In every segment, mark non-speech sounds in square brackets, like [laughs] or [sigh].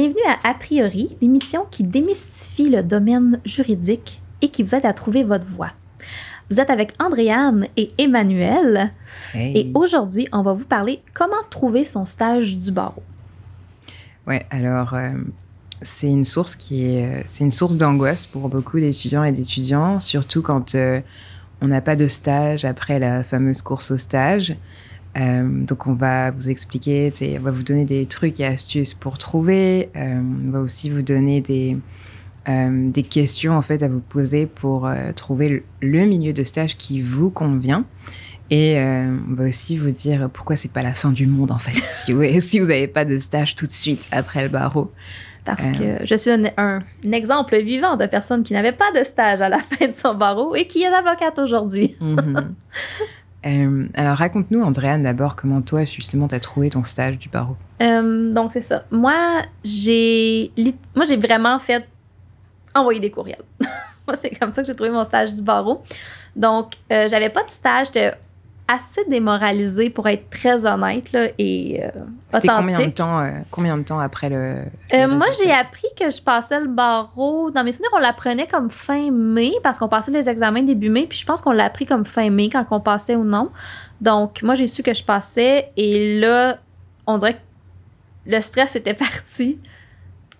Bienvenue à A priori, l'émission qui démystifie le domaine juridique et qui vous aide à trouver votre voie. Vous êtes avec Andréane et Emmanuel et aujourd'hui, on va vous parler comment trouver son stage du barreau. Ouais, alors euh, c'est une source qui est euh, c'est une source d'angoisse pour beaucoup d'étudiants et d'étudiants, surtout quand euh, on n'a pas de stage après la fameuse course au stage. Donc on va vous expliquer, on va vous donner des trucs et astuces pour trouver. on va aussi vous donner des des questions en fait à vous poser pour trouver le milieu de stage qui vous convient. Et euh, on va aussi vous dire pourquoi c'est pas la fin du monde en fait, [laughs] si vous si n'avez pas de stage tout de suite après le barreau. Parce euh. que je suis un, exemple vivant de personne qui n'avait pas de stage à la [laughs] fin de son barreau et qui est avocate aujourd'hui. Mhm. [laughs] Euh, alors raconte-nous, Andréane, d'abord comment toi, justement, tu as trouvé ton stage du barreau. donc c'est ça. Moi, j'ai moi j'ai vraiment fait envoyer des courriels. [laughs] moi, c'est comme ça que j'ai trouvé mon stage du barreau. Donc, j'avais pas de stage de assez démoralisée pour être très honnête là, et euh, C'était combien de temps euh, combien de temps après le euh, Moi, j'ai appris que je passais le barreau. Dans mes souvenirs, on l'apprenait comme fin mai parce qu'on passait les examens début mai. Puis je pense qu'on l'a appris comme fin mai quand on passait ou non. Donc moi, j'ai su que je passais et là, on dirait que le stress était [laughs] parti.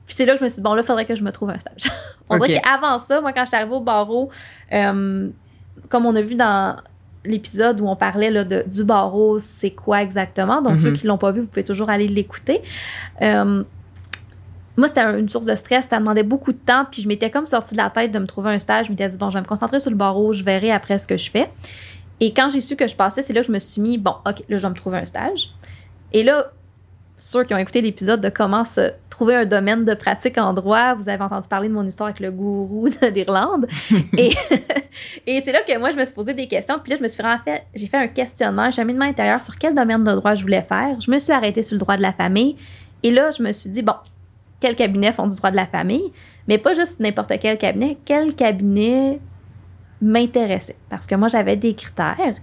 Puis c'est là que je me suis dit, bon, là, il faudrait que je me trouve un stage. [laughs] on dirait qu'avant ça, moi, quand je suis arrivée au barreau, comme on a vu dans l'épisode où on parlait là, de, du barreau, c'est quoi exactement. Donc, ceux mhm. qui ne l'ont pas vu, vous pouvez toujours aller l'écouter. Euh, moi, c'était une source de stress. Ça demandait beaucoup de temps. Puis je m'étais comme sortie de la tête de me trouver un stage. Je m'étais dit, bon, je vais me concentrer sur le barreau. Je verrai après ce que je fais. Et quand j'ai su que je passais, c'est là que je me suis mis, bon, OK, là, je vais me trouver un stage. Et là, ceux qui ont écouté l'épisode de comment se trouver un domaine de pratique en droit, vous avez entendu parler de mon histoire avec le gourou de l'Irlande. [laughs] et, [laughs] et c'est là que moi, je me suis posé des questions. Puis là, je me suis vraiment fait, j'ai fait un questionnaire, un cheminement intérieur sur quel domaine de droit je voulais faire. Je me suis arrêtée sur le droit de la famille. Et là, je me suis dit, bon, quels cabinets font du droit de la famille? Mais pas juste n'importe quel cabinet, quel cabinet m'intéressait? Parce que moi, j'avais des critères.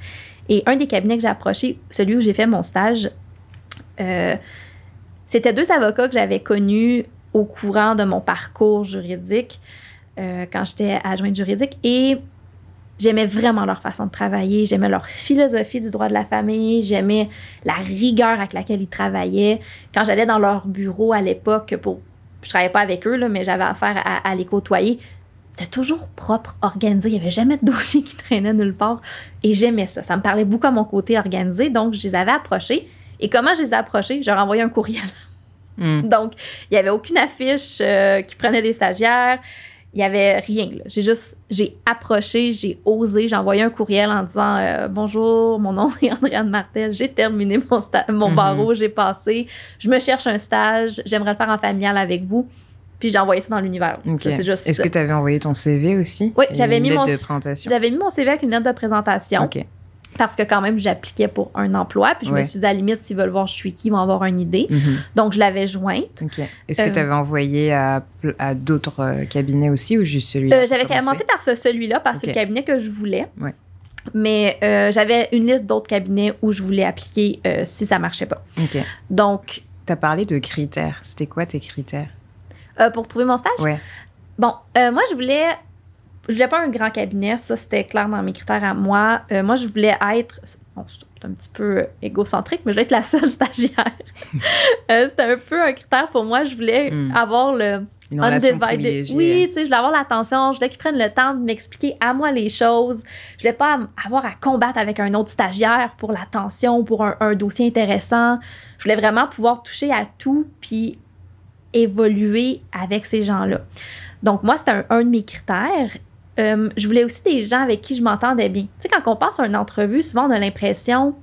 Et un des cabinets que j'ai approché, celui où j'ai fait mon stage, euh, c'était deux avocats que j'avais connus au courant de mon parcours juridique euh, quand j'étais adjointe juridique et j'aimais vraiment leur façon de travailler, j'aimais leur philosophie du droit de la famille, j'aimais la rigueur avec laquelle ils travaillaient. Quand j'allais dans leur bureau à l'époque, pour, je travaillais pas avec eux, là, mais j'avais affaire à, à les côtoyer, c'était toujours propre, organisé. Il n'y avait jamais de dossier qui traînait nulle part. Et j'aimais ça. Ça me parlait beaucoup à mon côté organisé. Donc, je les avais approchés. Et comment je les ai approchés? Je leur ai envoyé un courriel. Hmm. [laughs] Donc, il n'y avait aucune affiche euh, qui prenait des stagiaires. Il n'y avait rien. J'ai juste, j'ai approché, j'ai osé, j'ai envoyé un courriel en disant euh, Bonjour, mon nom est Andréane Martel, j'ai terminé mon, mon hmm. barreau, j'ai passé, je me cherche un stage, j'aimerais le faire en familial avec vous. Puis j'ai envoyé ça dans l'univers. Est-ce que tu avais envoyé ton CV aussi? Oui, j'avais mis, mon, j'avais mis mon CV avec une lettre de présentation. OK parce que quand même, j'appliquais pour un emploi. Puis je me suis dit, à la limite, s'ils veulent voir je suis qui, ils vont avoir une idée. Mhm. Donc, je l'avais jointe. Est-ce que tu avais euh, envoyé à, d'autres euh, cabinets aussi ou juste celui-là? Euh, j'avais commencé par ce, celui-là parce que c'est le cabinet que je voulais. Mais j'avais une liste d'autres cabinets où je voulais appliquer si ça marchait pas. Donc. Tu as parlé de critères. C'était quoi tes critères? pour trouver mon stage? Oui. Bon, moi, je voulais je voulais pas un grand cabinet, ça c'était clair dans mes critères à moi. Euh, moi, je voulais être, bon, c'est un petit peu égocentrique, mais je voulais être la seule [laughs] stagiaire. Euh, c'était un peu un critère pour moi. Je voulais hmm. avoir le Une undivided. Oui, tu sais, je voulais avoir l'attention. Je voulais qu'ils prennent le temps de m'expliquer à moi les choses. Je voulais pas avoir à combattre avec un autre stagiaire pour l'attention, pour un, un dossier intéressant. Je voulais vraiment pouvoir toucher à tout puis évoluer avec ces gens-là. Donc, moi, c'était un, un, de mes critères. Euh, je voulais aussi des gens avec qui je m'entendais bien. Tu sais, quand on passe à une entrevue, souvent on a l'impression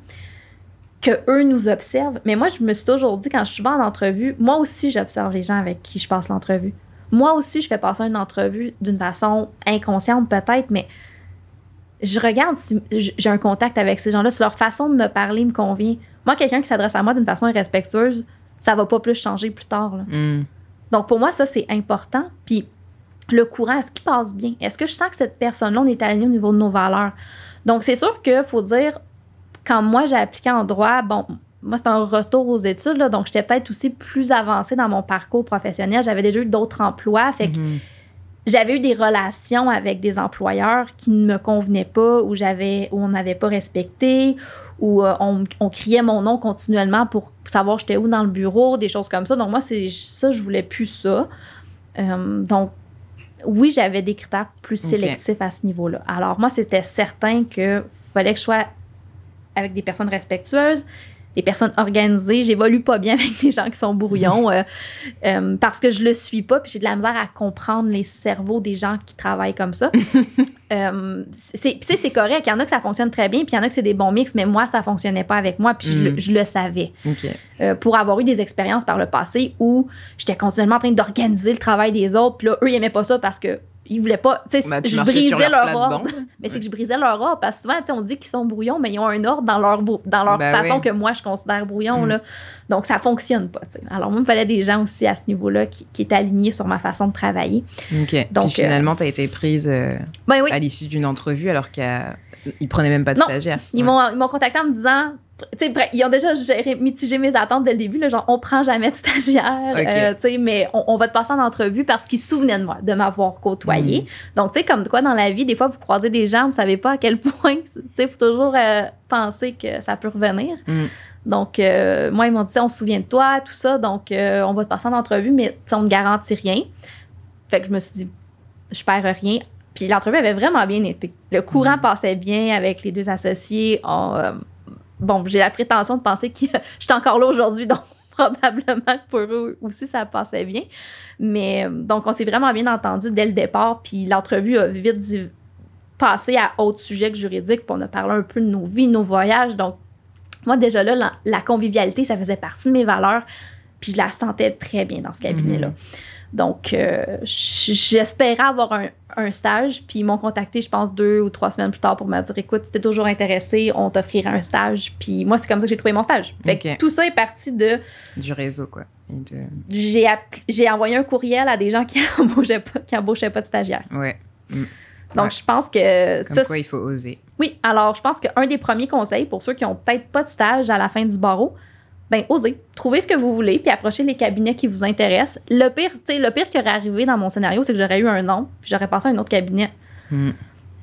que eux nous observent. Mais moi, je me suis toujours dit, quand je suis en entrevue, moi aussi, j'observe les gens avec qui je passe l'entrevue. Moi aussi, je fais passer une entrevue d'une façon inconsciente peut-être, mais je regarde si j'ai un contact avec ces gens-là, si leur façon de me parler me convient. Moi, quelqu'un qui s'adresse à moi d'une façon irrespectueuse, ça va pas plus changer plus tard. Hmm. Donc, pour moi, ça, c'est important. Puis, le courant, est-ce qu'il passe bien? Est-ce que je sens que cette personne-là, on est aligné au niveau de nos valeurs? Donc, c'est sûr qu'il faut dire, quand moi j'ai appliqué en droit, bon, moi, c'était un retour aux études, là, donc j'étais peut-être aussi plus avancée dans mon parcours professionnel. J'avais déjà eu d'autres emplois, fait que Mhm. j'avais eu des relations avec des employeurs qui ne me convenaient pas, où j'avais, où on n'avait pas respecté, où euh, on, on criait mon nom continuellement pour savoir j'étais où dans le bureau, des choses comme ça. Donc moi, c'est ça, je voulais plus ça. Euh, donc oui, j'avais des critères plus sélectifs à ce niveau-là. Alors moi, c'était certain que fallait que je sois avec des personnes respectueuses, des personnes organisées. J'évolue pas bien [laughs] avec des gens qui sont brouillons euh, euh, parce que je le suis pas, puis j'ai de la misère à comprendre les cerveaux des gens qui travaillent comme ça. [laughs] Euh, c'est, c'est correct. Il y en a que ça fonctionne très bien, puis il y en a que c'est des bons mix, mais moi, ça fonctionnait pas avec moi, puis je, Mm. le- je le savais. Pour avoir eu des expériences par le passé où j'étais continuellement en train d'organiser le travail des autres, puis là, eux, ils aimaient pas ça parce que ils voulaient pas. Tu sais, Bah, tu je brisais leur ordre. Mais c'est que je brisais leur ordre parce que souvent, tu sais, on dit qu'ils sont brouillons, mais ils ont un ordre dans leur, dans leur Bah façon oui. que moi, je considère brouillon. Mm. Là. Donc, ça fonctionne pas. Alors, moi, il me fallait des gens aussi à ce niveau-là qui, qui étaient alignés sur ma façon de travailler. Ok. Donc, Puis finalement, tu as été prise euh, Ben oui, à l'issue d'une entrevue alors qu'ils prenaient même pas de Non. stagiaire. Ils Ouais. m'ont ils m'ont contacté en me disant. Tu sais, bref, ils ont déjà géré, mitigé mes attentes dès le début. Là, genre, on prend jamais de stagiaire, Ok. euh, tu sais, mais on, on va te passer en entrevue parce qu'ils se souvenaient de moi, de m'avoir côtoyé. Donc, tu sais, comme quoi dans la vie, des fois, vous croisez des gens, vous savez pas à quel [laughs] point, tu sais, il faut toujours euh, penser que ça peut revenir. Mm. Donc, euh, moi, ils m'ont dit, on se souvient de toi, tout ça, donc euh, on va te passer en entrevue, mais on ne garantit rien. Fait que je me suis dit, je perds rien. Puis l'entrevue avait vraiment bien été. Le courant Mhm. passait bien avec les deux associés. On, bon, j'ai la prétention de penser que [laughs] j'étais encore là aujourd'hui, donc [laughs] probablement que pour eux aussi, ça passait bien. Mais euh, donc, on s'est vraiment bien entendu dès le départ. Puis l'entrevue a vite passé à autre sujet que juridique. Puis on a parlé un peu de nos vies, nos voyages. Donc, moi, déjà là, la, la convivialité, ça faisait partie de mes valeurs. Puis je la sentais très bien dans ce cabinet-là. Mhm. Donc, euh, j'espérais avoir un, un stage. Puis ils m'ont contacté, je pense, deux ou trois semaines plus tard pour me dire écoute, si t'es toujours intéressé, on t'offrira un stage. Puis moi, c'est comme ça que j'ai trouvé mon stage. Fait que tout ça est parti de. Du réseau, quoi. De... J'ai envoyé un courriel à des gens qui [laughs] embauchaient pas, qui embauchaient pas de stagiaires. Ouais. Donc, Ouais. je pense que Comme ça. quoi, il faut oser. Oui, alors je pense qu'un des premiers conseils pour ceux qui ont peut-être pas de stage à la fin du barreau, ben osez, trouvez ce que vous voulez, puis approchez les cabinets qui vous intéressent. Le pire, tu sais, le pire qui aurait arrivé dans mon scénario, c'est que j'aurais eu un nom, puis j'aurais passé à un autre cabinet. Mm.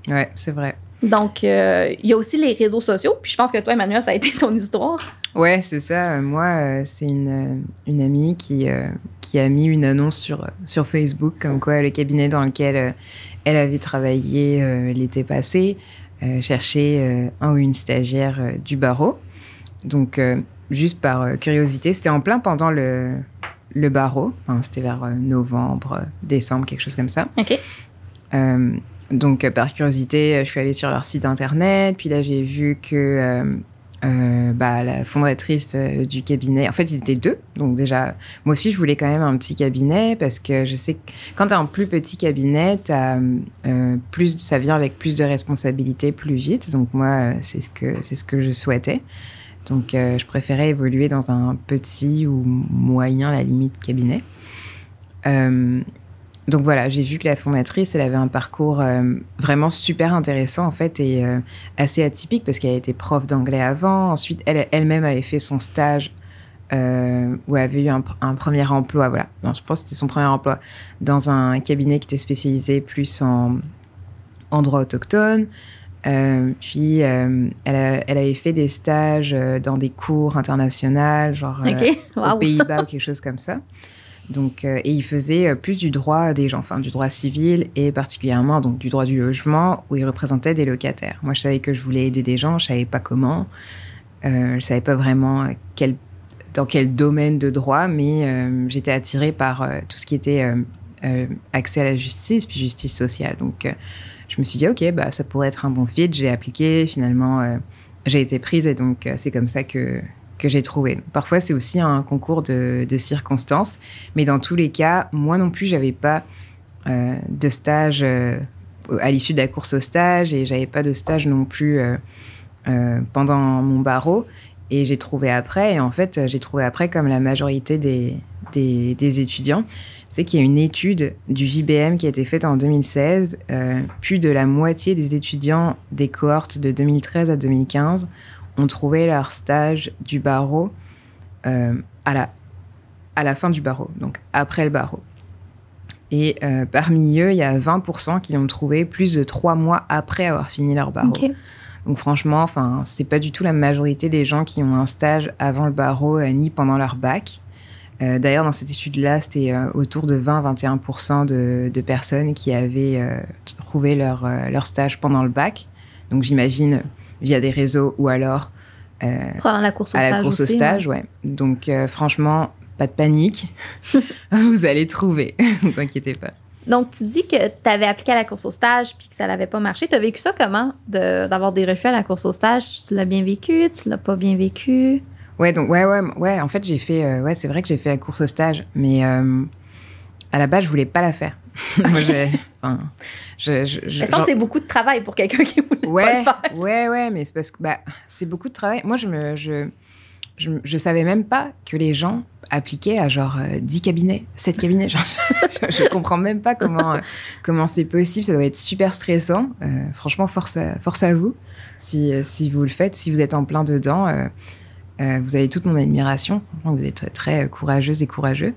Ouais, c'est vrai. Donc, euh, il y a aussi les réseaux sociaux, puis je pense que toi, Emmanuel, ça a été ton histoire. Ouais, c'est ça. Euh, Moi, euh, c'est une, une amie qui, euh, qui a mis une annonce sur, sur Facebook, comme quoi le cabinet dans lequel elle avait travaillé l'été passé cherchait un ou une stagiaire du barreau. Donc, juste par euh, curiosité, c'était en plein pendant le, le barreau. Enfin, c'était vers euh, novembre, décembre, quelque chose comme ça. OK. Euh, donc, par curiosité, je suis allée sur leur site internet. Puis là, j'ai vu que euh, euh, bah, la fondatrice du cabinet, en fait, ils étaient deux. Donc, déjà, moi aussi, je voulais quand même un petit cabinet parce que je sais que quand tu as un plus petit cabinet, plus, ça vient avec plus de responsabilités plus vite. Donc, moi, c'est ce que, ce que je souhaitais. Donc, euh, je préférais évoluer dans un petit ou moyen, à la limite, cabinet. Euh, donc voilà, j'ai vu que la fondatrice, elle avait un parcours euh, vraiment super intéressant en fait et assez atypique parce qu'elle était prof d'anglais avant. Ensuite, elle elle-même avait fait son stage où elle avait eu un, premier emploi. Voilà, je pense que c'était son premier emploi dans un cabinet qui était spécialisé plus en, en droit autochtone. Euh, puis euh, elle, a- elle avait fait des stages euh, dans des cours internationales, genre aux. Pays-Bas ou quelque chose comme ça. Donc, euh, et il faisait plus du droit des gens, enfin du droit civil et particulièrement donc du droit du logement où il représentait des locataires. Moi, je savais que je voulais aider des gens, je savais pas comment, euh, je savais pas vraiment quel, dans quel domaine de droit, mais j'étais attirée par tout ce qui était accès à la justice puis justice sociale. Donc, je me suis dit ok, bah ça pourrait être un bon fit. J'ai appliqué, finalement, euh, j'ai été prise et donc euh, c'est comme ça que que j'ai trouvé. Parfois, c'est aussi un concours de, circonstances, mais dans tous les cas, moi non plus, j'avais pas euh, de stage à l'issue de la course au stage et j'avais pas de stage non plus pendant mon barreau. Et j'ai trouvé après, et en fait, j'ai trouvé après comme la majorité des, des étudiants. C'est qu'il y a une étude du JBM qui a été faite en 2016. euh, plus de la moitié des étudiants des cohortes de 2013 à 2015 ont trouvé leur stage du barreau euh, à, la, à la fin du barreau, donc après le barreau. Et euh, parmi eux, il y a 20% qui l'ont trouvé plus de trois mois après avoir fini leur barreau. Donc franchement, enfin, c'est pas du tout la majorité des gens qui ont un stage avant le barreau euh, ni pendant leur bac. Euh, D'ailleurs, dans cette étude-là, c'était euh, autour de 20-21% de, de personnes qui avaient euh, trouvé leur, leur stage pendant le bac. Donc j'imagine via des réseaux ou alors Probablement la course au à stage la course aussi, au stage, ouais. Donc franchement, pas de panique. [laughs] vous allez trouver, ne [laughs] vous inquiétez pas. Donc, tu dis que tu avais appliqué à la course au stage puis que ça n'avait pas marché. Tu as vécu ça comment, de- d'avoir des refus à la course au stage? Tu l'as bien vécu? Tu l'as pas bien vécu? Ouais, donc ouais, ouais, ouais. En fait, j'ai fait, euh, ouais, c'est vrai que j'ai fait la course au stage, mais euh, à la base, je voulais pas la faire. [laughs] Moi, enfin, je, je, je- genre- c'est beaucoup de travail pour quelqu'un qui voulait ouais, pas le faire. ouais, ouais, mais c'est parce que bah, c'est beaucoup de travail. Moi, je me, je, je, je savais même pas que les gens appliquaient à genre euh, 10 cabinets, 7 cabinets. [laughs] Genre, je, je comprends même pas comment, euh, comment c'est possible. Ça doit être super stressant. Euh, franchement, force à, force à vous si, si vous le faites, si vous êtes en plein dedans. Euh, euh, vous avez toute mon admiration. Vous êtes très, très courageuse et courageux.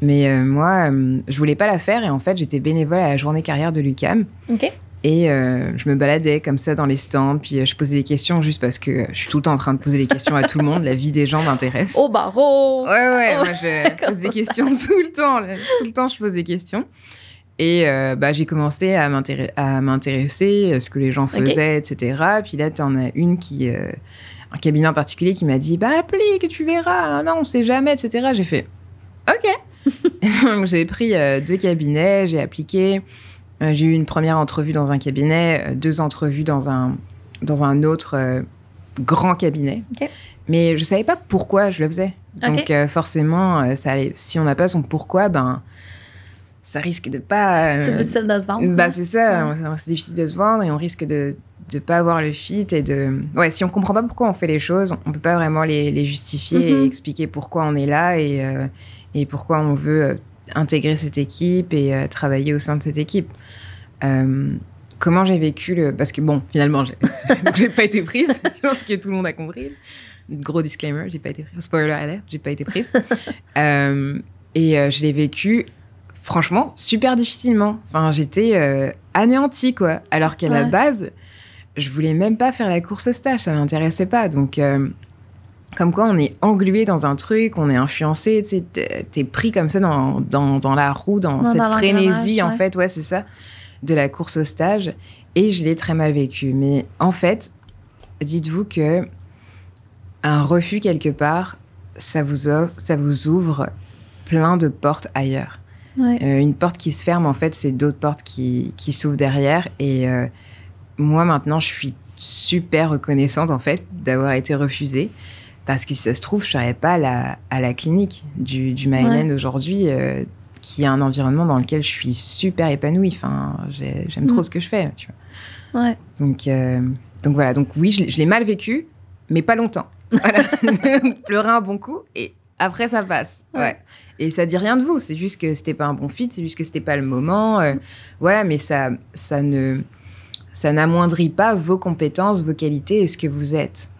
Mais euh, moi, euh, je voulais pas la faire et en fait, j'étais bénévole à la journée carrière de l'UCAM. OK. Et euh, je me baladais comme ça dans les stands, puis euh, je posais des questions juste parce que euh, je suis tout le temps en train de poser des questions à tout le monde. La vie des gens m'intéresse. Au barreau! Ouais, ouais, Oh. moi je [laughs] pose des questions [laughs] tout le temps. là. Tout le temps, je pose des questions. Et euh, bah, j'ai commencé à m'intér- à m'intéresser à ce que les gens faisaient, etc. Puis là, tu en as une qui, euh, un cabinet en particulier qui m'a dit Bah, applique, tu verras. Non, on sait jamais, etc. J'ai fait OK. [laughs] J'ai pris euh, deux cabinets, j'ai appliqué. Euh, j'ai eu une première entrevue dans un cabinet, euh, deux entrevues dans un, dans un autre grand cabinet. Mais je savais pas pourquoi je le faisais. Donc forcément, ça allait- si on n'a pas son pourquoi, ben ça risque de pas. C'est difficile de se vendre. Bah hein. c'est ça, Ouais. c'est difficile de se vendre et on risque de de pas avoir le fit et de ouais si on comprend pas pourquoi on fait les choses, on peut pas vraiment les, les justifier Mhm. et expliquer pourquoi on est là et euh, et pourquoi on veut euh, intégrer cette équipe et euh, travailler au sein de cette équipe. Comment j'ai vécu le parce que bon finalement j'ai [laughs] pas été prise, [laughs] je pense que tout le monde a compris. Gros disclaimer, j'ai pas été prise. Spoiler alert, j'ai pas été prise. [laughs] Et je l'ai vécu, franchement, super difficilement. Enfin, j'étais anéantie, quoi. Alors qu'à la base, je voulais même pas faire la course au stage, ça m'intéressait pas. Donc, euh, comme quoi, on est englué dans un truc, on est influencé, tu t'es pris comme ça dans, dans, dans la roue, dans Dans- cette dans frénésie, en fait, ouais, c'est ça, de la course au stage. Et je l'ai très mal vécu. Mais en fait, dites-vous que un refus quelque part, ça vous, offre- ça vous ouvre plein de portes ailleurs. Ouais. Euh, une porte qui se ferme, en fait, c'est d'autres portes qui, qui s'ouvrent derrière. Et euh, moi, maintenant, je suis super reconnaissante, en fait, d'avoir été refusée. Parce que si ça se trouve, je ne serais pas à la, à la clinique du, du aujourd'hui, euh, qui est un environnement dans lequel je suis super épanouie. Enfin, j'ai- j'aime trop Mm. ce que je fais, tu vois. Ouais. Donc, euh, donc voilà, donc oui, je, l'ai- je l'ai mal vécu, mais pas longtemps. Voilà. [laughs] [laughs] Pleurer un bon coup et après ça passe. Ouais. Ouais. Et ça dit rien de vous, c'est juste que c'était pas un bon fit, c'est juste que c'était pas le moment. euh, voilà, mais ça, ça ne, ça n'amoindrit pas vos compétences, vos qualités et ce que vous êtes.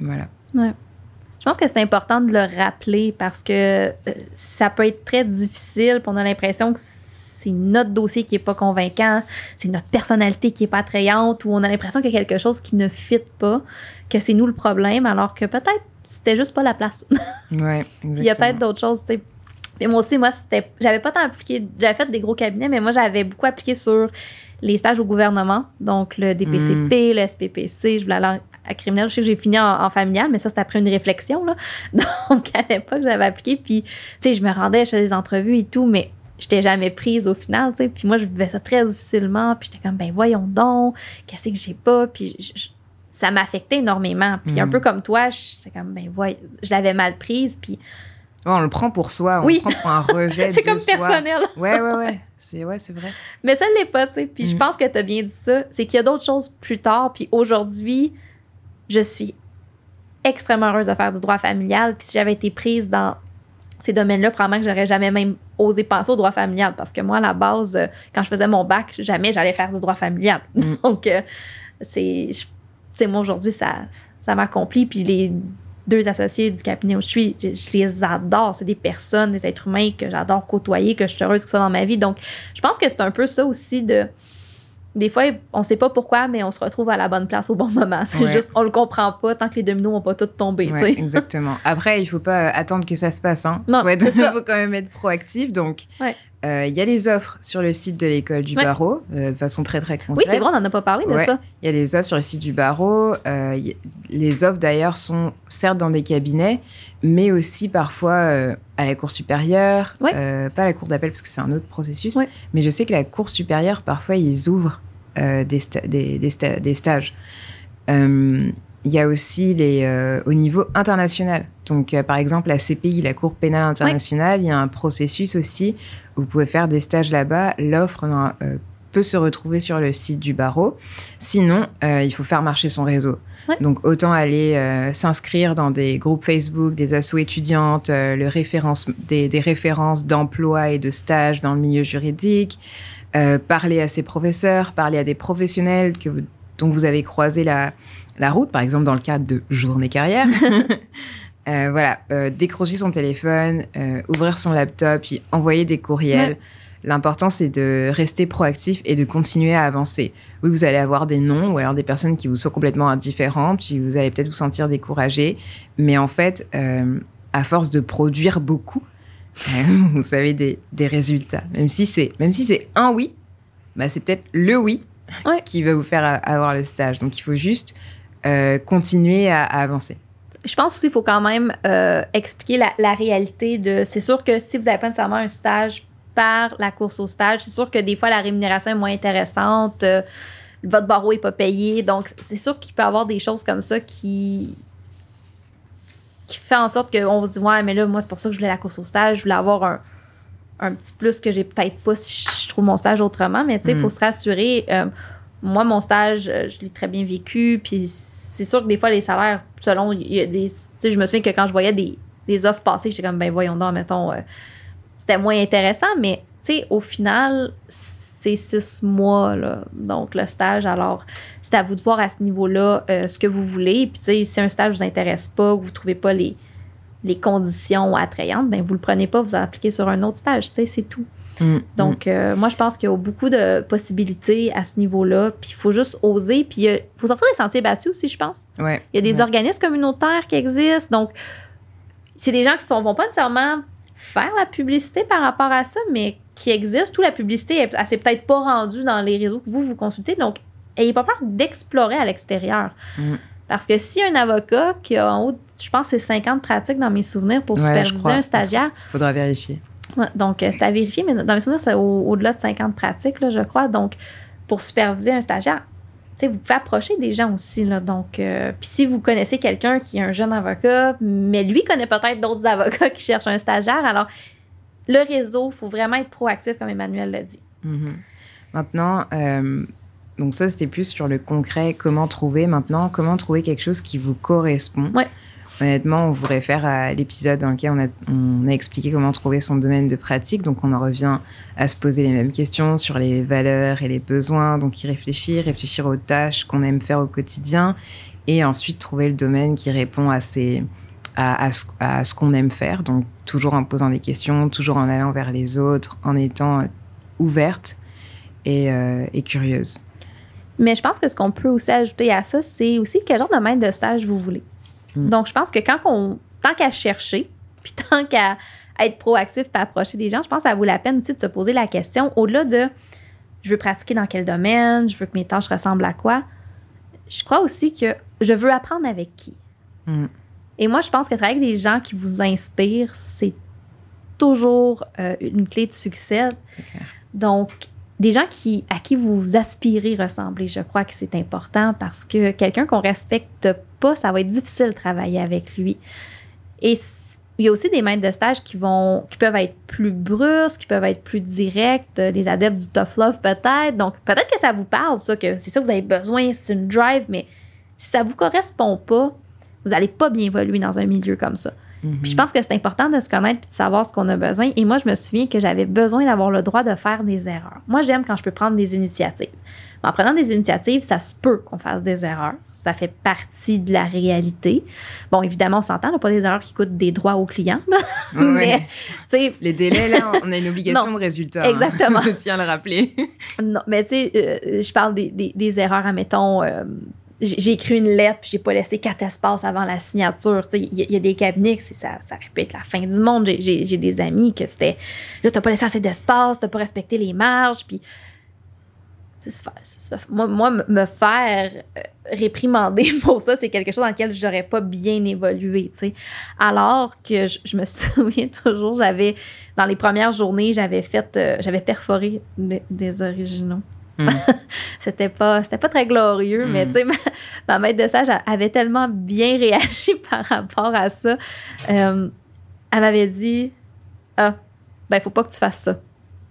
Voilà. Je pense que c'est important de le rappeler parce que euh, ça peut être très difficile. On a l'impression que c'est notre dossier qui est pas convaincant, c'est notre personnalité qui est pas attrayante, ou on a l'impression qu'il y a quelque chose qui ne fit pas, que c'est nous le problème, alors que peut-être c'était juste pas la place. [laughs] Ouais, il y a peut-être d'autres choses, tu sais. Mais moi aussi, moi, c'était. J'avais pas tant appliqué. J'avais fait des gros cabinets, mais moi, j'avais beaucoup appliqué sur les stages au gouvernement. Donc, le DPCP, le SPPC. Je voulais aller à criminel. Je sais que j'ai fini en, en familial, mais ça, c'était après une réflexion, là. [laughs] Donc, à l'époque, j'avais appliqué. Puis, tu sais, je me rendais, je faisais des entrevues et tout, mais j'étais jamais prise au final, tu sais. Puis moi, je vivais ça très difficilement. Puis j'étais comme, ben voyons donc, qu'est-ce que j'ai pas? Puis je- je- ça m'affectait énormément. Puis un Mm. peu comme toi, je- c'est comme, ben voyons, je l'avais mal prise. Puis on le prend pour soi, on Oui. le prend pour un rejet [laughs] c'est comme soi. personnel. Ouais, ouais, ouais. C'est ouais, c'est vrai. Mais ça ne l'est pas, tu sais. Puis je Mm. pense que tu as bien dit ça. C'est qu'il y a d'autres choses plus tard. Puis aujourd'hui, je suis extrêmement heureuse de faire du droit familial. Puis si j'avais été prise dans ces domaines-là, probablement que j'aurais jamais même osé penser au droit familial. Parce que moi, à la base, euh, quand je faisais mon bac, jamais j'allais faire du droit familial. Mm. [laughs] Donc, euh, c'est moi aujourd'hui, ça, ça m'accomplit. Puis les deux associés du cabinet où je suis, je, je les adore. C'est des personnes, des êtres humains que j'adore côtoyer, que je suis heureuse qu'ils soient dans ma vie. Donc, je pense que c'est un peu ça aussi de. Des fois, on sait pas pourquoi, mais on se retrouve à la bonne place au bon moment. C'est Ouais. juste, on le comprend pas tant que les dominos n'ont pas tous tombé. Ouais, exactement. Après, il faut pas attendre que ça se passe. Hein. Non, faut, être- [laughs] faut quand même être proactif. Donc, Ouais. Euh, il y a les offres sur le site de l'école du Ouais. barreau, euh, de façon très très concrète. Oui, c'est vrai, on n'en a pas parlé de Ouais. ça. Il y a les offres sur le site du barreau. euh, les offres d'ailleurs sont certes dans des cabinets, mais aussi parfois euh, à la cour supérieure, Ouais. euh, pas à la cour d'appel parce que c'est un autre processus. Mais je sais que la cour supérieure, parfois, ils ouvrent euh, des, sta- des, des sta- des stages. Il y a aussi les, euh, au niveau international. Donc, euh, par exemple, la CPI, la Cour pénale internationale, il y a un processus aussi où vous pouvez faire des stages là-bas. L'offre euh, peut se retrouver sur le site du barreau. Sinon, il faut faire marcher son réseau. Donc, autant aller s'inscrire dans des groupes Facebook, des assos étudiantes, le référence, des, des références d'emploi et de stage dans le milieu juridique, parler à ses professeurs, parler à des professionnels que vous- dont vous avez croisé la, la route, par exemple dans le cadre de journée carrière. [laughs] Euh, voilà, euh, décrocher son téléphone, euh, ouvrir son laptop, puis envoyer des courriels. Ouais. L'important, c'est de rester proactif et de continuer à avancer. Oui, vous allez avoir des noms ou alors des personnes qui vous sont complètement indifférentes, puis vous allez peut-être vous sentir découragé. Mais en fait, à force de produire beaucoup, [laughs] vous savez des, des résultats. Même si c'est si un oui, bah, c'est peut-être le oui Ouais. qui va vous faire avoir le stage. Donc il faut juste euh, continuer à, à avancer. Je pense aussi qu'il faut quand même euh, expliquer la, la réalité de. C'est sûr que si vous n'avez pas nécessairement un stage par la course au stage, c'est sûr que des fois la rémunération est moins intéressante, euh, votre barreau n'est pas payé. Donc, c'est sûr qu'il peut y avoir des choses comme ça qui qui fait en sorte qu'on se dit ouais mais là moi c'est pour ça que je voulais la course au stage je voulais avoir un, un petit plus que j'ai peut-être pas si je trouve mon stage autrement mais tu sais il Mm. faut se rassurer moi mon stage euh, je l'ai très bien vécu puis c'est sûr que des fois les salaires selon il y des je me souviens que quand je voyais des, des offres passer j'étais comme ben voyons donc mettons euh, c'était moins intéressant mais tu sais au final c'est six mois là, donc le stage alors c'est à vous de voir à ce niveau-là euh, ce que vous voulez. Puis, tu sais, si un stage vous intéresse pas, vous trouvez pas les, conditions attrayantes, ben vous le prenez pas, vous appliquez sur un autre stage. Tu sais, c'est tout. Mm, Donc, euh, moi, je pense qu'il y a beaucoup de possibilités à ce niveau-là. Puis, il faut juste oser. Puis, il faut sortir des sentiers battus aussi, je pense. mm. Ouais. Il y a des Ouais. organismes communautaires qui existent. Donc, c'est des gens qui ne vont pas nécessairement faire la publicité par rapport à ça, mais qui existent. Où la publicité, elle, elle s'est peut-être pas rendue dans les réseaux que vous, vous consultez. Donc, ayez pas peur d'explorer à l'extérieur. Mm. Parce que si un avocat qui a en haut, je pense c'est 50 pratiques dans mes souvenirs pour Ouais, superviser crois. un stagiaire, Faudra vérifier. Ouais, donc, euh, c'est à vérifier, mais dans mes souvenirs, c'est au- au-delà de 50 pratiques, là, je crois. Donc, pour superviser un stagiaire, tu sais, vous pouvez approcher des gens aussi. Là, donc, euh, puis si vous connaissez quelqu'un qui est un jeune avocat, mais lui connaît peut-être d'autres [laughs] avocats qui cherchent un stagiaire, alors le réseau, il faut vraiment être proactif, comme Emmanuel l'a dit. Mhm. Maintenant, euh, donc ça c'était plus sur le concret, comment trouver. Maintenant, comment trouver quelque chose qui vous correspond. Ouais. Honnêtement, on vous réfère à l'épisode dans lequel on a, expliqué comment trouver son domaine de pratique. Donc, on en revient à se poser les mêmes questions sur les valeurs et les besoins. Donc, y réfléchir, réfléchir aux tâches qu'on aime faire au quotidien. Et ensuite, trouver le domaine qui répond à, ce, qu'on aime faire. Donc, toujours en posant des questions, toujours en allant vers les autres, en étant euh, ouverte et, euh, et curieuse. Mais je pense que ce qu'on peut aussi ajouter à ça, c'est aussi quel genre de maître de stage vous voulez. Mm. Donc, je pense que quand on, tant qu'à chercher, [laughs] puis tant qu'à être proactif et approcher des gens, je pense que ça vaut la peine aussi de se poser la question, au-delà de je veux pratiquer dans quel domaine, je veux que mes tâches ressemblent à quoi, je crois aussi que je veux apprendre avec qui. Mm. Et moi, je pense que travailler avec des gens qui vous inspirent, c'est toujours euh, une clé de succès. Clair. Donc, des gens qui, à qui vous aspirez ressembler, je crois que c'est important parce que quelqu'un qu'on respecte pas, ça va être difficile de travailler avec lui. Et il y a aussi des maîtres de stage qui vont, qui peuvent être plus brusques, qui peuvent être plus directs, euh, les adeptes du tough love peut-être. Donc, peut-être que ça vous parle, ça, que c'est ça que vous avez besoin, c'est une drive, mais si ça vous correspond pas, vous n'allez pas bien évoluer dans un milieu comme ça. Mhm. Puis je pense que c'est important de se connaître puis de savoir ce qu'on a besoin. Et moi, je me souviens que j'avais besoin d'avoir le droit de faire des erreurs. Moi, j'aime quand je peux prendre des initiatives. Mais en prenant des initiatives, ça se peut qu'on fasse des erreurs. Ça fait partie de la réalité. Bon, évidemment, on s'entend, là, pas des erreurs qui coûtent des droits aux clients. là. Ouais. Mais, Les délais, là, [laughs] on a une obligation Non. de résultat. hein. Exactement. Je [laughs] tiens à le rappeler. Non, mais tu sais, euh, je parle des, des- des erreurs, admettons. euh, j'ai écrit une lettre puis j'ai pas laissé quatre espaces avant la signature. Il y, a- des cabinets que ça, ça être la fin du monde. J'ai- des amis que c'était là, t'as pas laissé assez d'espace, t'as pas respecté les marges. Puis, moi, moi, me- faire euh, réprimander [laughs] pour ça, c'est quelque chose dans lequel j'aurais pas bien évolué. tu sais. Alors que je, me [laughs] souviens toujours, j'avais dans les premières journées, j'avais fait, euh, j'avais perforé des originaux. Mm. [laughs] C'était pas, c'était pas très glorieux, mais Mm. tu sais, ma, ma maître de stage elle avait tellement bien réagi [laughs] par rapport à ça. Euh, elle m'avait dit Ah, ben, faut pas que tu fasses ça.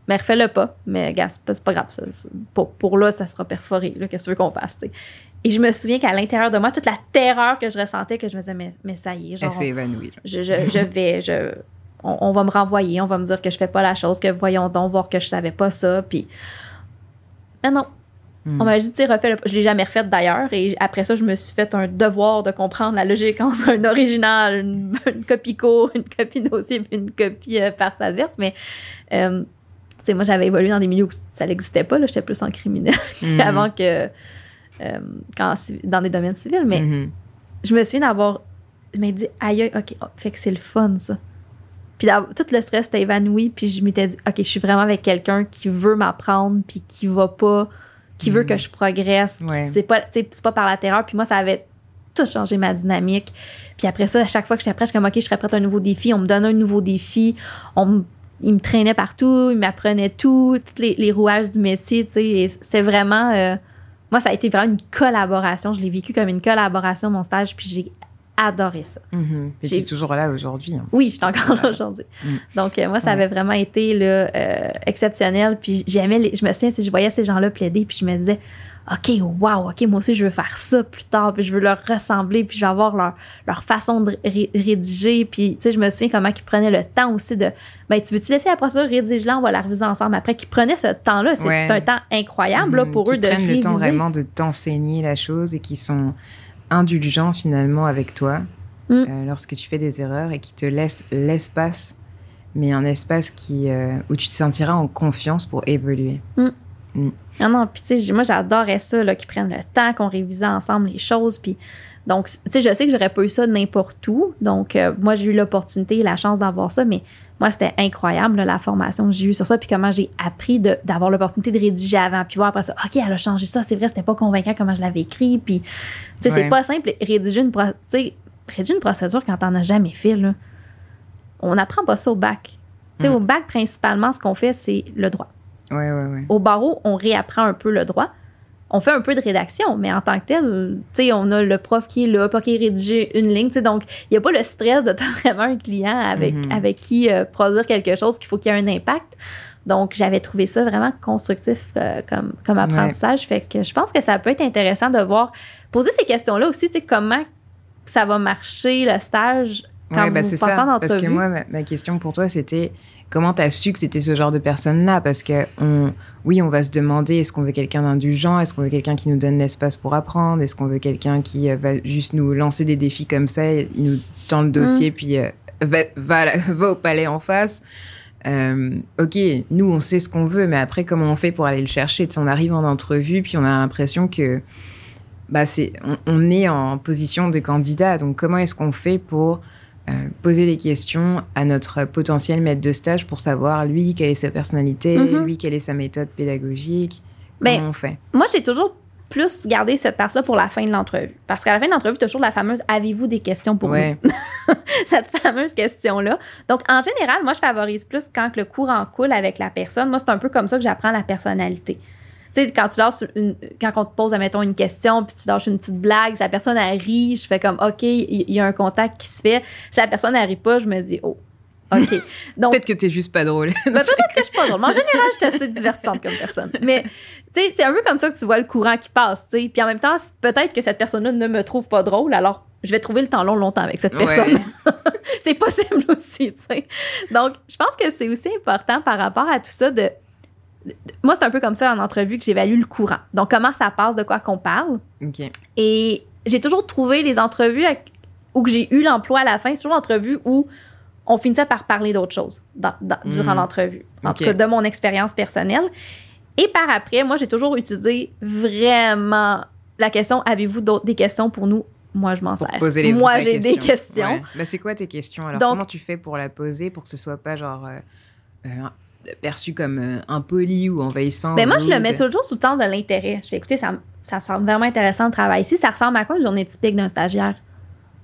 Mais refais-le pas. Mais, gars, c'est pas, grave. Ça, pour, pour là, ça sera perforé. Qu'est-ce que tu veux qu'on fasse, tu sais. Et je me souviens qu'à l'intérieur de moi, toute la terreur que je ressentais, que je me disais, mais, mais ça y est, Elle genre, s'est évanouie. là. je, je, je [laughs] vais, je, on, on va me renvoyer, on va me dire que je fais pas la chose, que voyons donc, voir que je savais pas ça, puis... Mais non, Mm. on m'a dit, tu refais le... Je l'ai jamais refait d'ailleurs, et après ça, je me suis fait un devoir de comprendre la logique entre un original, une, une copie co, une copie dossier, puis une copie euh, partie adverse, mais... euh, tu sais, moi, j'avais évolué dans des milieux où ça n'existait pas, j'étais plus en criminel [laughs] Mhm. avant que... euh, quand, dans des domaines civils, mais Mhm. je me souviens d'avoir. Je m'ai dit, aïe, aïe, ok, oh, fait que c'est le fun, ça. Puis tout le stress était évanoui, puis je m'étais dit, ok, je suis vraiment avec quelqu'un qui veut m'apprendre, puis qui va pas. qui veut Mhm. que je progresse. Ouais. C'est pas, pas par la terreur. Puis moi, ça avait tout changé ma dynamique. Puis après ça, à chaque fois que j'étais prête, je suis comme, ok, je serais prête à un nouveau défi. On me donnait un nouveau défi. On me- il me traînait partout, il m'apprenait tout, tous les, les rouages du métier, tu sais. et C'est vraiment. euh, moi, ça a été vraiment une collaboration. Je l'ai vécu comme une collaboration, mon stage, puis j'ai adoré ça. Mhm. Puis tu es toujours là aujourd'hui. hein. Oui, je suis encore là aujourd'hui. Mm. Donc, euh, moi, ça Ouais. avait vraiment été là, euh, exceptionnel. Puis j'aimais, les- je me souviens, si je voyais ces gens-là plaider, puis je me disais, OK, wow, OK, moi aussi, je veux faire ça plus tard, puis je veux leur ressembler, puis je veux avoir leur, leur façon de ré- rédiger. Puis, tu sais, je me souviens comment ils prenaient le temps aussi de, ben, tu veux-tu laisser la procédure, rédige-la, on va la réviser ensemble. Après, qu'ils prenaient ce temps-là, c'est Ouais. un temps incroyable là, pour eux de prennent réviser. le temps vraiment de t'enseigner la chose et qui sont indulgents finalement avec toi Mm. euh, lorsque tu fais des erreurs et qui te laissent l'espace, mais un espace qui, euh, où tu te sentiras en confiance pour évoluer. Ah non, puis tu sais, moi j'adorais ça, qu'ils prennent le temps, qu'on révisait ensemble les choses. Puis donc, tu sais, je sais que j'aurais pas eu ça n'importe où. Donc, euh, moi, j'ai eu l'opportunité et la chance d'avoir ça, mais moi, c'était incroyable, là, la formation que j'ai eue sur ça, puis comment j'ai appris d'avoir l'opportunité de rédiger avant, puis voir après ça, OK, elle a changé ça, c'est vrai, c'était pas convaincant comment je l'avais écrit. Puis, tu sais, c'est pas simple, rédiger une, rédiger une procédure quand t'en as jamais fait, là. On n'apprend pas ça au bac. Tu sais, Mm. au bac, principalement, ce qu'on fait, c'est le droit. Ouais, ouais, ouais. Au barreau, on réapprend un peu le droit. On fait un peu de rédaction, mais en tant que tel, tu sais, on a le prof qui est là, pas qui est rédigé une ligne, tu sais, donc il n'y a pas le stress de [laughs] vraiment un client avec, Mhm. avec qui euh, produire quelque chose qu'il faut qu'il y ait un impact. Donc, j'avais trouvé ça vraiment constructif euh, comme, comme apprentissage. Fait que je pense que ça peut être intéressant de voir, poser ces questions-là aussi, tu sais, comment ça va marcher le stage quand Ouais, bah, vous c'est passez ça. en Parce que moi, ma, ma question pour toi, c'était comment tu as su que c'était ce genre de personne-là? Parce que, on, oui, on va se demander est-ce qu'on veut quelqu'un d'indulgent? Est-ce qu'on veut quelqu'un qui nous donne l'espace pour apprendre? Est-ce qu'on veut quelqu'un qui euh, va juste nous lancer des défis comme ça? Il nous tend le dossier, puis euh, [laughs] va, au palais en face. Euh, ok, nous on sait ce qu'on veut, mais après comment on fait pour aller le chercher? Tu On arrive en entrevue, puis on a l'impression que bah c'est, on, on est en position de candidat. Donc comment est-ce qu'on fait pour poser des questions à notre potentiel maître de stage pour savoir lui quelle est sa personnalité, Mhm. lui quelle est sa méthode pédagogique Comment Ben, on fait Moi, j'ai toujours plus gardé cette partie-là pour la fin de l'entrevue. Parce qu'à la fin de l'entrevue, toujours la fameuse Avez-vous des questions pour Ouais. nous [laughs] Cette fameuse question-là. Donc, en général, moi, je favorise plus quand le courant coule avec la personne. Moi, c'est un peu comme ça que j'apprends la personnalité. Tu sais, quand tu lâches une, quand on te pose, admettons, une question, puis tu lâches une petite blague, si la personne, elle rit, je fais comme, OK, il y, a un contact qui se fait. Si la personne, elle rit pas, je me dis, oh, OK. Donc, [laughs] Peut-être que t'es juste pas drôle. ben, peut-être que je suis pas drôle. Mais en général, je suis assez divertissante comme personne. Mais, tu sais, c'est un peu comme ça que tu vois le courant qui passe, tu sais. Puis en même temps, peut-être que cette personne-là ne me trouve pas drôle, alors je vais trouver le temps long longtemps avec cette personne. [laughs] c'est possible aussi, tu sais. Donc, je pense que c'est aussi important par rapport à tout ça de. Moi, c'est un peu comme ça en entrevue que j'évalue le courant. Donc, comment ça passe, de quoi qu'on parle. Et j'ai toujours trouvé les entrevues où j'ai eu l'emploi à la fin, c'est toujours l'entrevue où on finissait par parler d'autre chose durant hmm. l'entrevue. En tout cas, de mon expérience personnelle. Et par après, moi, j'ai toujours utilisé vraiment la question avez-vous des questions pour nous? Moi, je m'en sers. Moi, j'ai des questions. Mais c'est quoi tes questions? Alors, comment tu fais pour la poser pour que ce soit pas genre euh, euh, perçu comme euh, impoli ou envahissant ben Moi, je le mets toujours sous le temps de l'intérêt. Je fais écouter, ça, ça semble vraiment intéressant le travail ici. Ça ressemble à quoi une journée typique d'un stagiaire?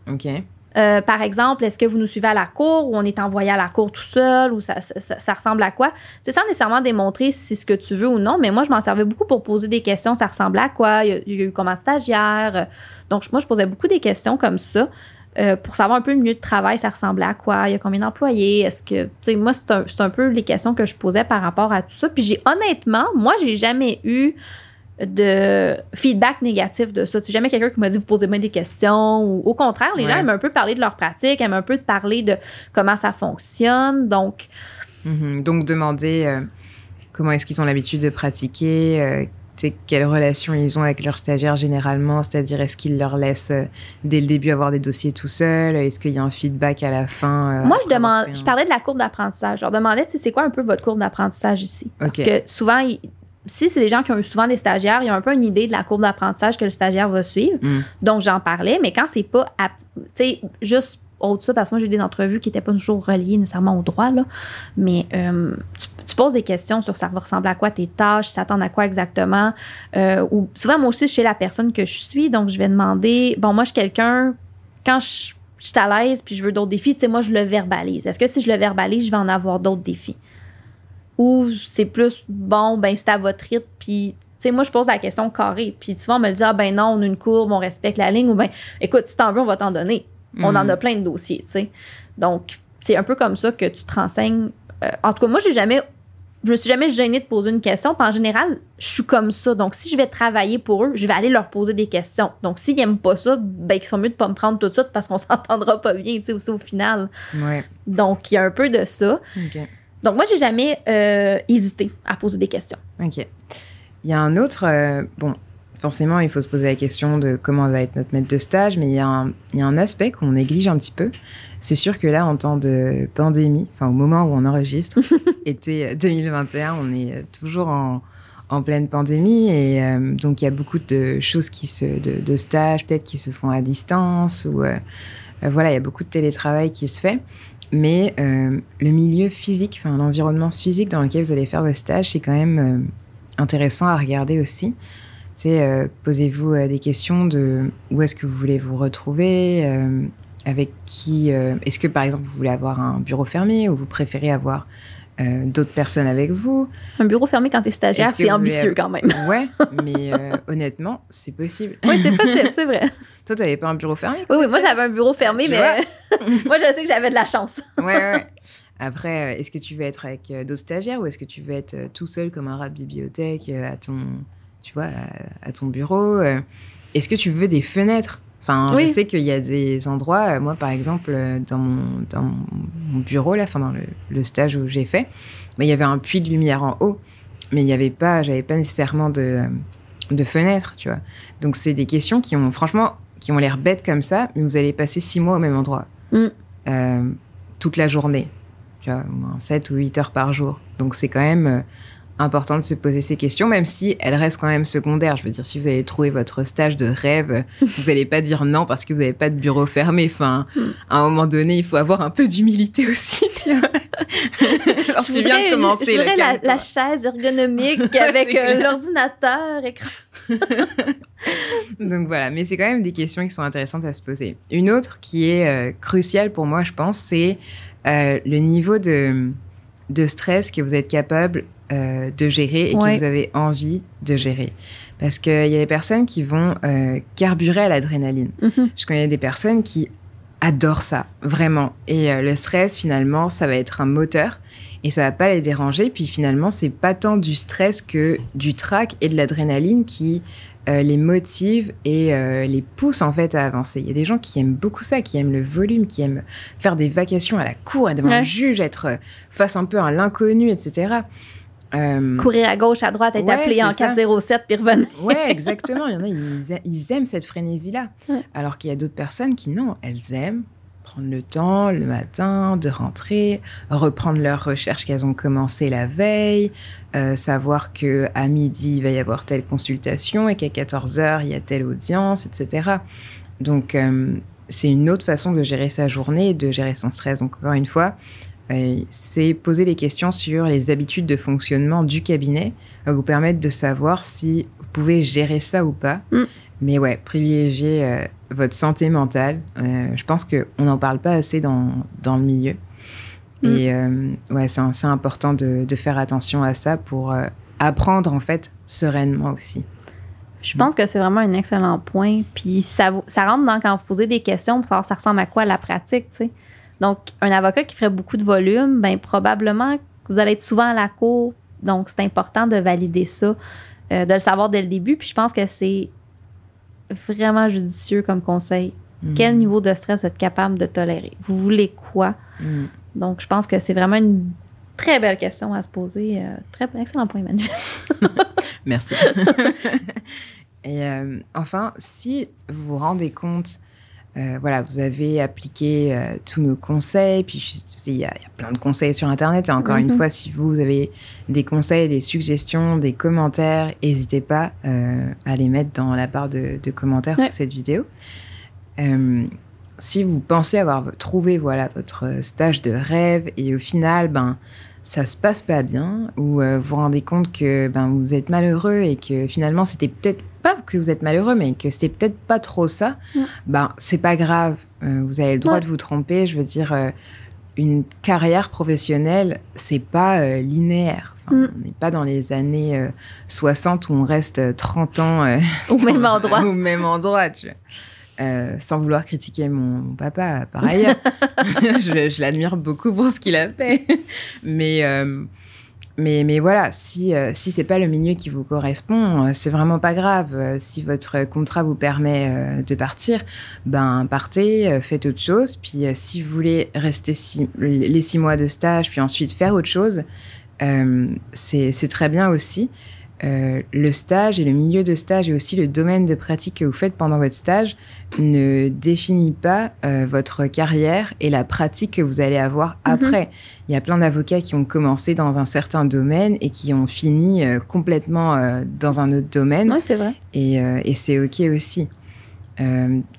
OK. Euh, par exemple, est-ce que vous nous suivez à la cour ou on est envoyé à la cour tout seul ou ça, ça, ressemble à quoi? C'est sans nécessairement démontrer si ce que tu veux ou non, mais moi, je m'en servais beaucoup pour poser des questions. Ça ressemble à quoi? Il y a, eu comment de stagiaire? Donc, moi, je posais beaucoup des questions comme ça. Euh, pour savoir un peu le milieu de travail, ça ressemblait à quoi, il y a combien d'employés, est-ce que, tu sais, moi, c'est un, un, peu les questions que je posais par rapport à tout ça. Puis j'ai, honnêtement, moi, j'ai jamais eu de feedback négatif de ça. C'est jamais quelqu'un qui m'a dit vous posez-moi des questions ou au contraire, les gens aiment un peu parler de leur pratique, aiment un peu parler de comment ça fonctionne. Donc, mm-hmm. donc demander euh, comment est-ce qu'ils ont l'habitude de pratiquer, euh, quelles relations ils ont avec leurs stagiaires généralement, c'est-à-dire est-ce qu'ils leur laissent euh, dès le début avoir des dossiers tout seuls, est-ce qu'il y a un feedback à la fin Moi, je demande, je parlais de la courbe d'apprentissage. Je leur demandais c'est quoi un peu votre courbe d'apprentissage ici, parce que souvent si c'est des gens qui ont eu souvent des stagiaires, ils ont un peu une idée de la courbe d'apprentissage que le stagiaire va suivre. Mm. Donc, j'en parlais, mais quand c'est pas, tu sais, juste autre ça, parce que moi, j'ai eu des entrevues qui n'étaient pas toujours reliées nécessairement au droit, là. Mais euh, tu, poses des questions sur ça va ressembler à quoi tes tâches, s'attendent à quoi exactement. Euh, ou souvent, moi aussi, chez la personne que je suis, donc je vais demander, bon, moi, je suis quelqu'un, quand je, je suis à l'aise puis je veux d'autres défis, tu sais, moi, je le verbalise. Est-ce que si je le verbalise, je vais en avoir d'autres défis? ou c'est plus bon, ben c'est à votre rythme, puis tu sais, moi, je pose la question carrée. Puis souvent, on me le dit, ah ben non, on a une courbe, on respecte la ligne, ou ben écoute, si t'en veux, on va t'en donner. On en a mhm. plein de dossiers, tu sais. Donc, c'est un peu comme ça que tu te renseignes. Euh, en tout cas, moi, j'ai jamais. Je me suis jamais gênée de poser une question. Puis en général, je suis comme ça. Donc, si je vais travailler pour eux, je vais aller leur poser des questions. Donc, s'ils n'aiment pas ça, ben, ils sont mieux de pas me prendre tout de suite parce qu'on [laughs] s'entendra pas bien, tu sais, aussi au final. Ouais. Donc, il y a un peu de ça. Donc, moi, j'ai jamais euh, hésité à poser des questions. OK. Il y a un autre. Euh, bon, forcément, il faut se poser la question de comment va être notre maître de stage, mais il y a un, il y a un aspect qu'on néglige un petit peu. C'est sûr que là, en temps de pandémie, enfin, au moment où on enregistre, [laughs] été 2021, on est toujours en, en pleine pandémie et euh, donc il y a beaucoup de choses qui se. de, de stages, peut-être, qui se font à distance ou. voilà, il y a beaucoup de télétravail qui se fait. Mais euh, le milieu physique, enfin l'environnement physique dans lequel vous allez faire vos stages, c'est quand même euh, intéressant à regarder aussi. C'est euh, posez-vous des questions de où est-ce que vous voulez vous retrouver, avec qui. est-ce que par exemple vous voulez avoir un bureau fermé ou vous préférez avoir d'autres personnes avec vous? Un bureau fermé quand tu es stagiaire, c'est ambitieux quand même. [laughs] Ouais, mais [laughs] honnêtement, c'est possible. Oui, c'est possible, c'est vrai. [laughs] Toi, tu n'avais pas un bureau fermé? Oui, oui moi, j'avais un bureau fermé, mais moi, je sais que j'avais de la chance. ouais, ouais. Après, euh, est-ce que tu veux être avec euh, d'autres stagiaires ou est-ce que tu veux être euh, tout seul comme un rat de bibliothèque à ton, tu vois, à, ton bureau Est-ce que tu veux des fenêtres? Enfin, je sais qu'il y a des endroits, moi par exemple, dans mon, dans mon bureau, là, enfin, dans le, le stage où j'ai fait, mais il y avait un puits de lumière en haut, mais il n'y avait pas, j'avais pas nécessairement de, de fenêtres, tu vois. Donc, c'est des questions qui ont, franchement, qui ont l'air bêtes comme ça, mais vous allez passer six mois au même endroit. Mm. Euh, toute la journée. Tu vois, 7 ou 8 heures par jour. Donc c'est quand même euh, important de se poser ces questions, même si elles restent quand même secondaires. Je veux dire, si vous avez trouvé votre stage de rêve, [laughs] vous n'allez pas dire non parce que vous n'avez pas de bureau fermé. Enfin, mm. à un moment donné, il faut avoir un peu d'humilité [laughs] aussi, tu vois. Alors, tu viens de commencer. Je la, la, chaise ergonomique [laughs] avec euh, l'ordinateur, écran. Donc voilà, mais c'est quand même des questions qui sont intéressantes à se poser. Une autre qui est euh, cruciale pour moi, je pense, c'est euh, le niveau de, de stress que vous êtes capable euh, de gérer et que vous avez envie de gérer. Parce qu'il y a des personnes qui vont carburer à l'adrénaline. Mhm. Je connais des personnes qui adorent ça, vraiment. Et le stress, finalement, ça va être un moteur et ça va pas les déranger. Puis finalement, c'est pas tant du stress que du trac et de l'adrénaline qui euh, les motive et euh, les pousse en fait à avancer. Il y a des gens qui aiment beaucoup ça, qui aiment le volume, qui aiment faire des vacations à la cour et devant Ouais. un juge, être euh, face un peu à l'inconnu, etc. Euh, Courir à gauche, à droite, être Ouais, appelé en ça. 407 puis revenir. Ouais, [laughs] exactement. Il y en a, ils, aiment cette frénésie-là. Ouais. Alors qu'il y a d'autres personnes qui, non, elles aiment prendre le temps le matin de rentrer, reprendre leurs recherches qu'elles ont commencé la veille, euh, savoir que à midi, il va y avoir telle consultation et qu'à 14 heures, il y a telle audience, etc. Donc, euh, c'est une autre façon de gérer sa journée de gérer son stress. Donc, encore une fois, c'est poser les questions sur les habitudes de fonctionnement du cabinet va vous permettre de savoir si vous pouvez gérer ça ou pas. Mm. Mais ouais, privilégier euh, votre santé mentale. Euh, je pense qu'on n'en parle pas assez dans, dans le milieu. Mm. Et euh, ouais, c'est important de, de faire attention à ça pour euh, apprendre en fait sereinement aussi. Je pense que c'est vraiment un excellent point. Puis ça, ça rentre dans quand vous posez des questions pour savoir ça ressemble à quoi la pratique, tu sais. Donc, un avocat qui ferait beaucoup de volume, ben probablement que vous allez être souvent à la cour. Donc, c'est important de valider ça, euh, de le savoir dès le début. Puis je pense que c'est vraiment judicieux comme conseil. Mm. Quel niveau de stress vous êtes capable de tolérer? Vous voulez quoi? Mm. Donc, je pense que c'est vraiment une très belle question à se poser. Euh, très excellent point, Emmanuel. [laughs] Merci. [laughs] Et euh, enfin, si vous vous rendez compte, euh, voilà, vous avez appliqué euh, tous nos conseils, puis il y, a il y a plein de conseils sur Internet. Et encore une Mhm. fois, si vous avez des conseils, des suggestions, des commentaires, n'hésitez pas euh, à les mettre dans la barre de, de commentaires Ouais. sous cette vidéo. Si vous pensez avoir trouvé voilà votre stage de rêve et au final, ben ça se passe pas bien ou vous vous rendez compte que ben vous êtes malheureux et que finalement c'était peut-être pas que vous êtes malheureux mais que c'était peut-être pas trop ça Ouais. ben c'est pas grave Euh, vous avez le droit Ouais. de vous tromper je veux dire euh, une carrière professionnelle c'est pas euh, linéaire Enfin, Mm. on n'est pas dans les années euh, 60 où on reste euh, 30 ans [laughs] Au même endroit. [laughs] au même endroit tu. Euh, sans vouloir critiquer mon, mon papa par ailleurs. [laughs] je je l'admire beaucoup pour ce qu'il a fait. mais, euh, mais, mais voilà, si, euh, si c'est pas le milieu qui vous correspond, euh, c'est vraiment pas grave. Euh, si votre contrat vous permet de partir, ben partez, faites autre chose. Puis si vous voulez rester les six mois de stage, puis ensuite faire autre chose, c'est très bien aussi. Euh, le stage et le milieu de stage et aussi le domaine de pratique que vous faites pendant votre stage ne définit pas euh, votre carrière et la pratique que vous allez avoir après. Il y a plein d'avocats qui ont commencé dans un certain domaine et qui ont fini euh, complètement dans un autre domaine Oui, c'est vrai. et, et c'est ok aussi.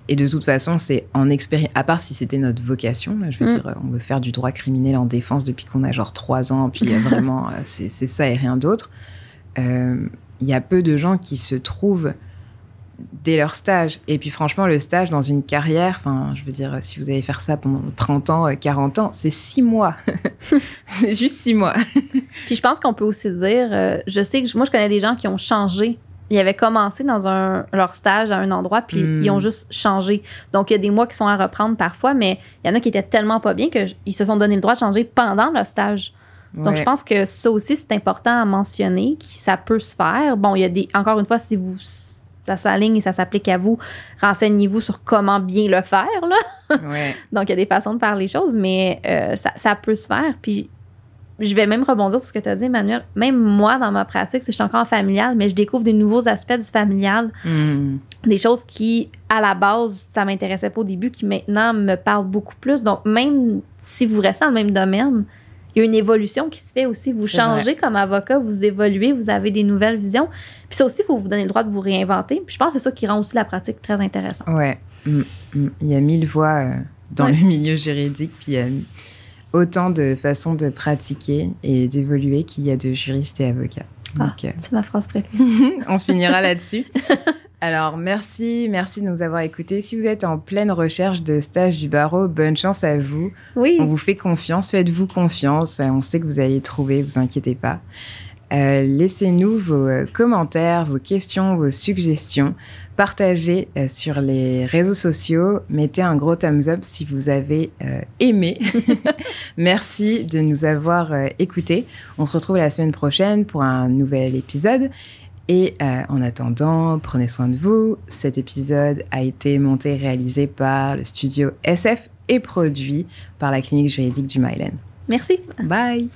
Et de toute façon, c'est en expérience, à part si c'était notre vocation, là, je veux Mm. dire, on veut faire du droit criminel en défense depuis qu'on a genre trois ans, puis [laughs] vraiment, c'est ça et rien d'autre. Euh, Il y a peu de gens qui se trouvent dès leur stage. Et puis franchement, le stage dans une carrière, enfin, je veux dire, si vous allez faire ça pendant 30 ans, euh, 40 ans, c'est six mois. [laughs] c'est juste six mois. [laughs] Puis je pense qu'on peut aussi dire, euh, je sais que je- moi, je connais des gens qui ont changé. Ils avaient commencé dans un, leur stage à un endroit, puis Mm. ils ont juste changé. Donc, il y a des mois qui sont à reprendre parfois, mais il y en a qui étaient tellement pas bien qu'ils se sont donné le droit de changer pendant leur stage. Donc, je pense que ça aussi, c'est important à mentionner, que ça peut se faire. Bon, il y a des. Encore une fois, si vous ça s'aligne et ça s'applique à vous, renseignez-vous sur comment bien le faire. Là. [laughs] Ouais. Donc, il y a des façons de faire les choses, mais euh, ça, ça peut se faire. Puis, je vais même rebondir sur ce que tu as dit, Emmanuel. Même moi, dans ma pratique, si je suis encore en familial, mais je découvre des nouveaux aspects du familial, Mm. des choses qui, à la base, ça m'intéressait pas au début, qui maintenant me parlent beaucoup plus. Donc, même si vous restez dans le même domaine, il y a une évolution qui se fait aussi. Vous changez comme avocat, vous évoluez, vous avez des nouvelles visions. Puis ça aussi, il faut vous donner le droit de vous réinventer. Puis je pense que c'est ça qui rend aussi la pratique très intéressante. Ouais. Mm, mm. Il y a mille voix euh, dans Ouais. le milieu juridique, puis il y a autant de façons de pratiquer et d'évoluer qu'il y a de juristes et avocats. Ah. Euh, C'est ma phrase préférée. [laughs] on finira là-dessus. [laughs] Alors, merci, merci de nous avoir écoutés. Si vous êtes en pleine recherche de stage du barreau, bonne chance à vous. Oui. On vous fait confiance, faites-vous confiance. Euh, On sait que vous allez trouver, vous inquiétez pas. Euh, Laissez-nous vos euh, commentaires, vos questions, vos suggestions. Partagez euh, sur les réseaux sociaux. Mettez un gros thumbs up si vous avez euh, aimé. [laughs] [laughs] Merci de nous avoir écoutés. On se retrouve la semaine prochaine pour un nouvel épisode. Et euh, en attendant, prenez soin de vous. Cet épisode a été monté et réalisé par le studio SF et produit par la clinique juridique du Myland. Merci. Bye.